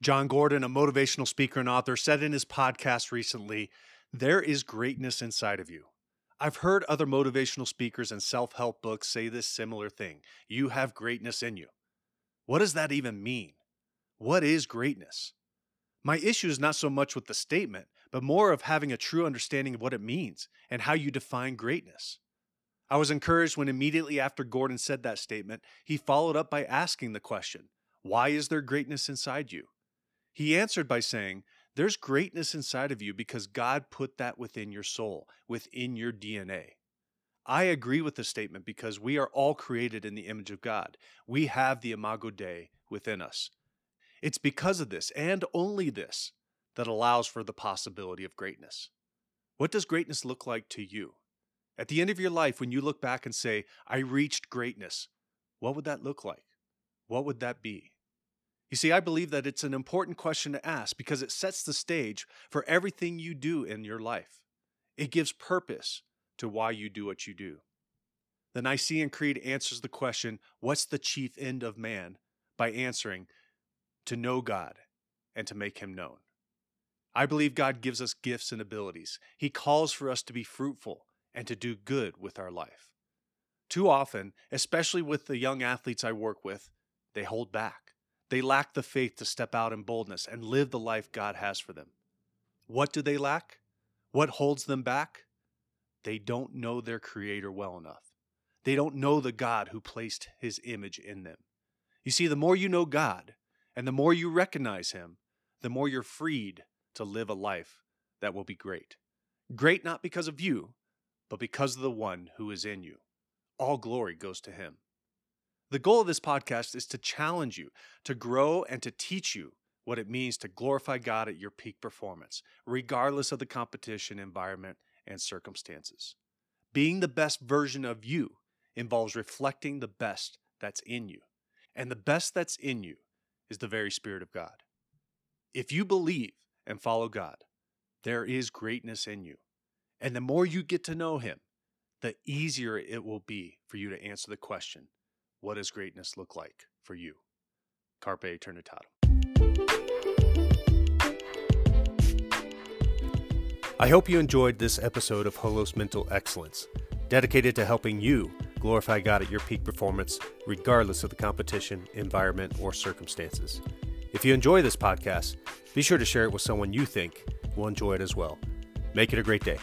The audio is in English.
Jon Gordon, a motivational speaker and author, said in his podcast recently there is greatness inside of you. I've heard other motivational speakers and self help books say this similar thing you have greatness in you. What does that even mean? What is greatness? My issue is not so much with the statement, but more of having a true understanding of what it means and how you define greatness. I was encouraged when immediately after Gordon said that statement, he followed up by asking the question, Why is there greatness inside you? He answered by saying, There's greatness inside of you because God put that within your soul, within your DNA. I agree with the statement because we are all created in the image of God. We have the Imago Dei within us. It's because of this, and only this, that allows for the possibility of greatness. What does greatness look like to you? At the end of your life, when you look back and say, I reached greatness, what would that look like? What would that be? You see, I believe that it's an important question to ask because it sets the stage for everything you do in your life. It gives purpose to why you do what you do. The Nicene Creed answers the question, What's the chief end of man? by answering, To know God and to make him known. I believe God gives us gifts and abilities. He calls for us to be fruitful and to do good with our life. Too often, especially with the young athletes I work with, they hold back. They lack the faith to step out in boldness and live the life God has for them. What do they lack? What holds them back? They don't know their Creator well enough. They don't know the God who placed His image in them. You see, the more you know God and the more you recognize Him, the more you're freed to live a life that will be great. Great not because of you, but because of the one who is in you. All glory goes to Him. The goal of this podcast is to challenge you, to grow, and to teach you what it means to glorify God at your peak performance, regardless of the competition, environment, and circumstances. Being the best version of you involves reflecting the best that's in you. And the best that's in you is the very Spirit of God. If you believe and follow God, there is greatness in you. And the more you get to know Him, the easier it will be for you to answer the question what does greatness look like for you? Carpe Eternitatum. I hope you enjoyed this episode of Holos Mental Excellence, dedicated to helping you glorify God at your peak performance, regardless of the competition, environment, or circumstances. If you enjoy this podcast, be sure to share it with someone you think will enjoy it as well. Make it a great day.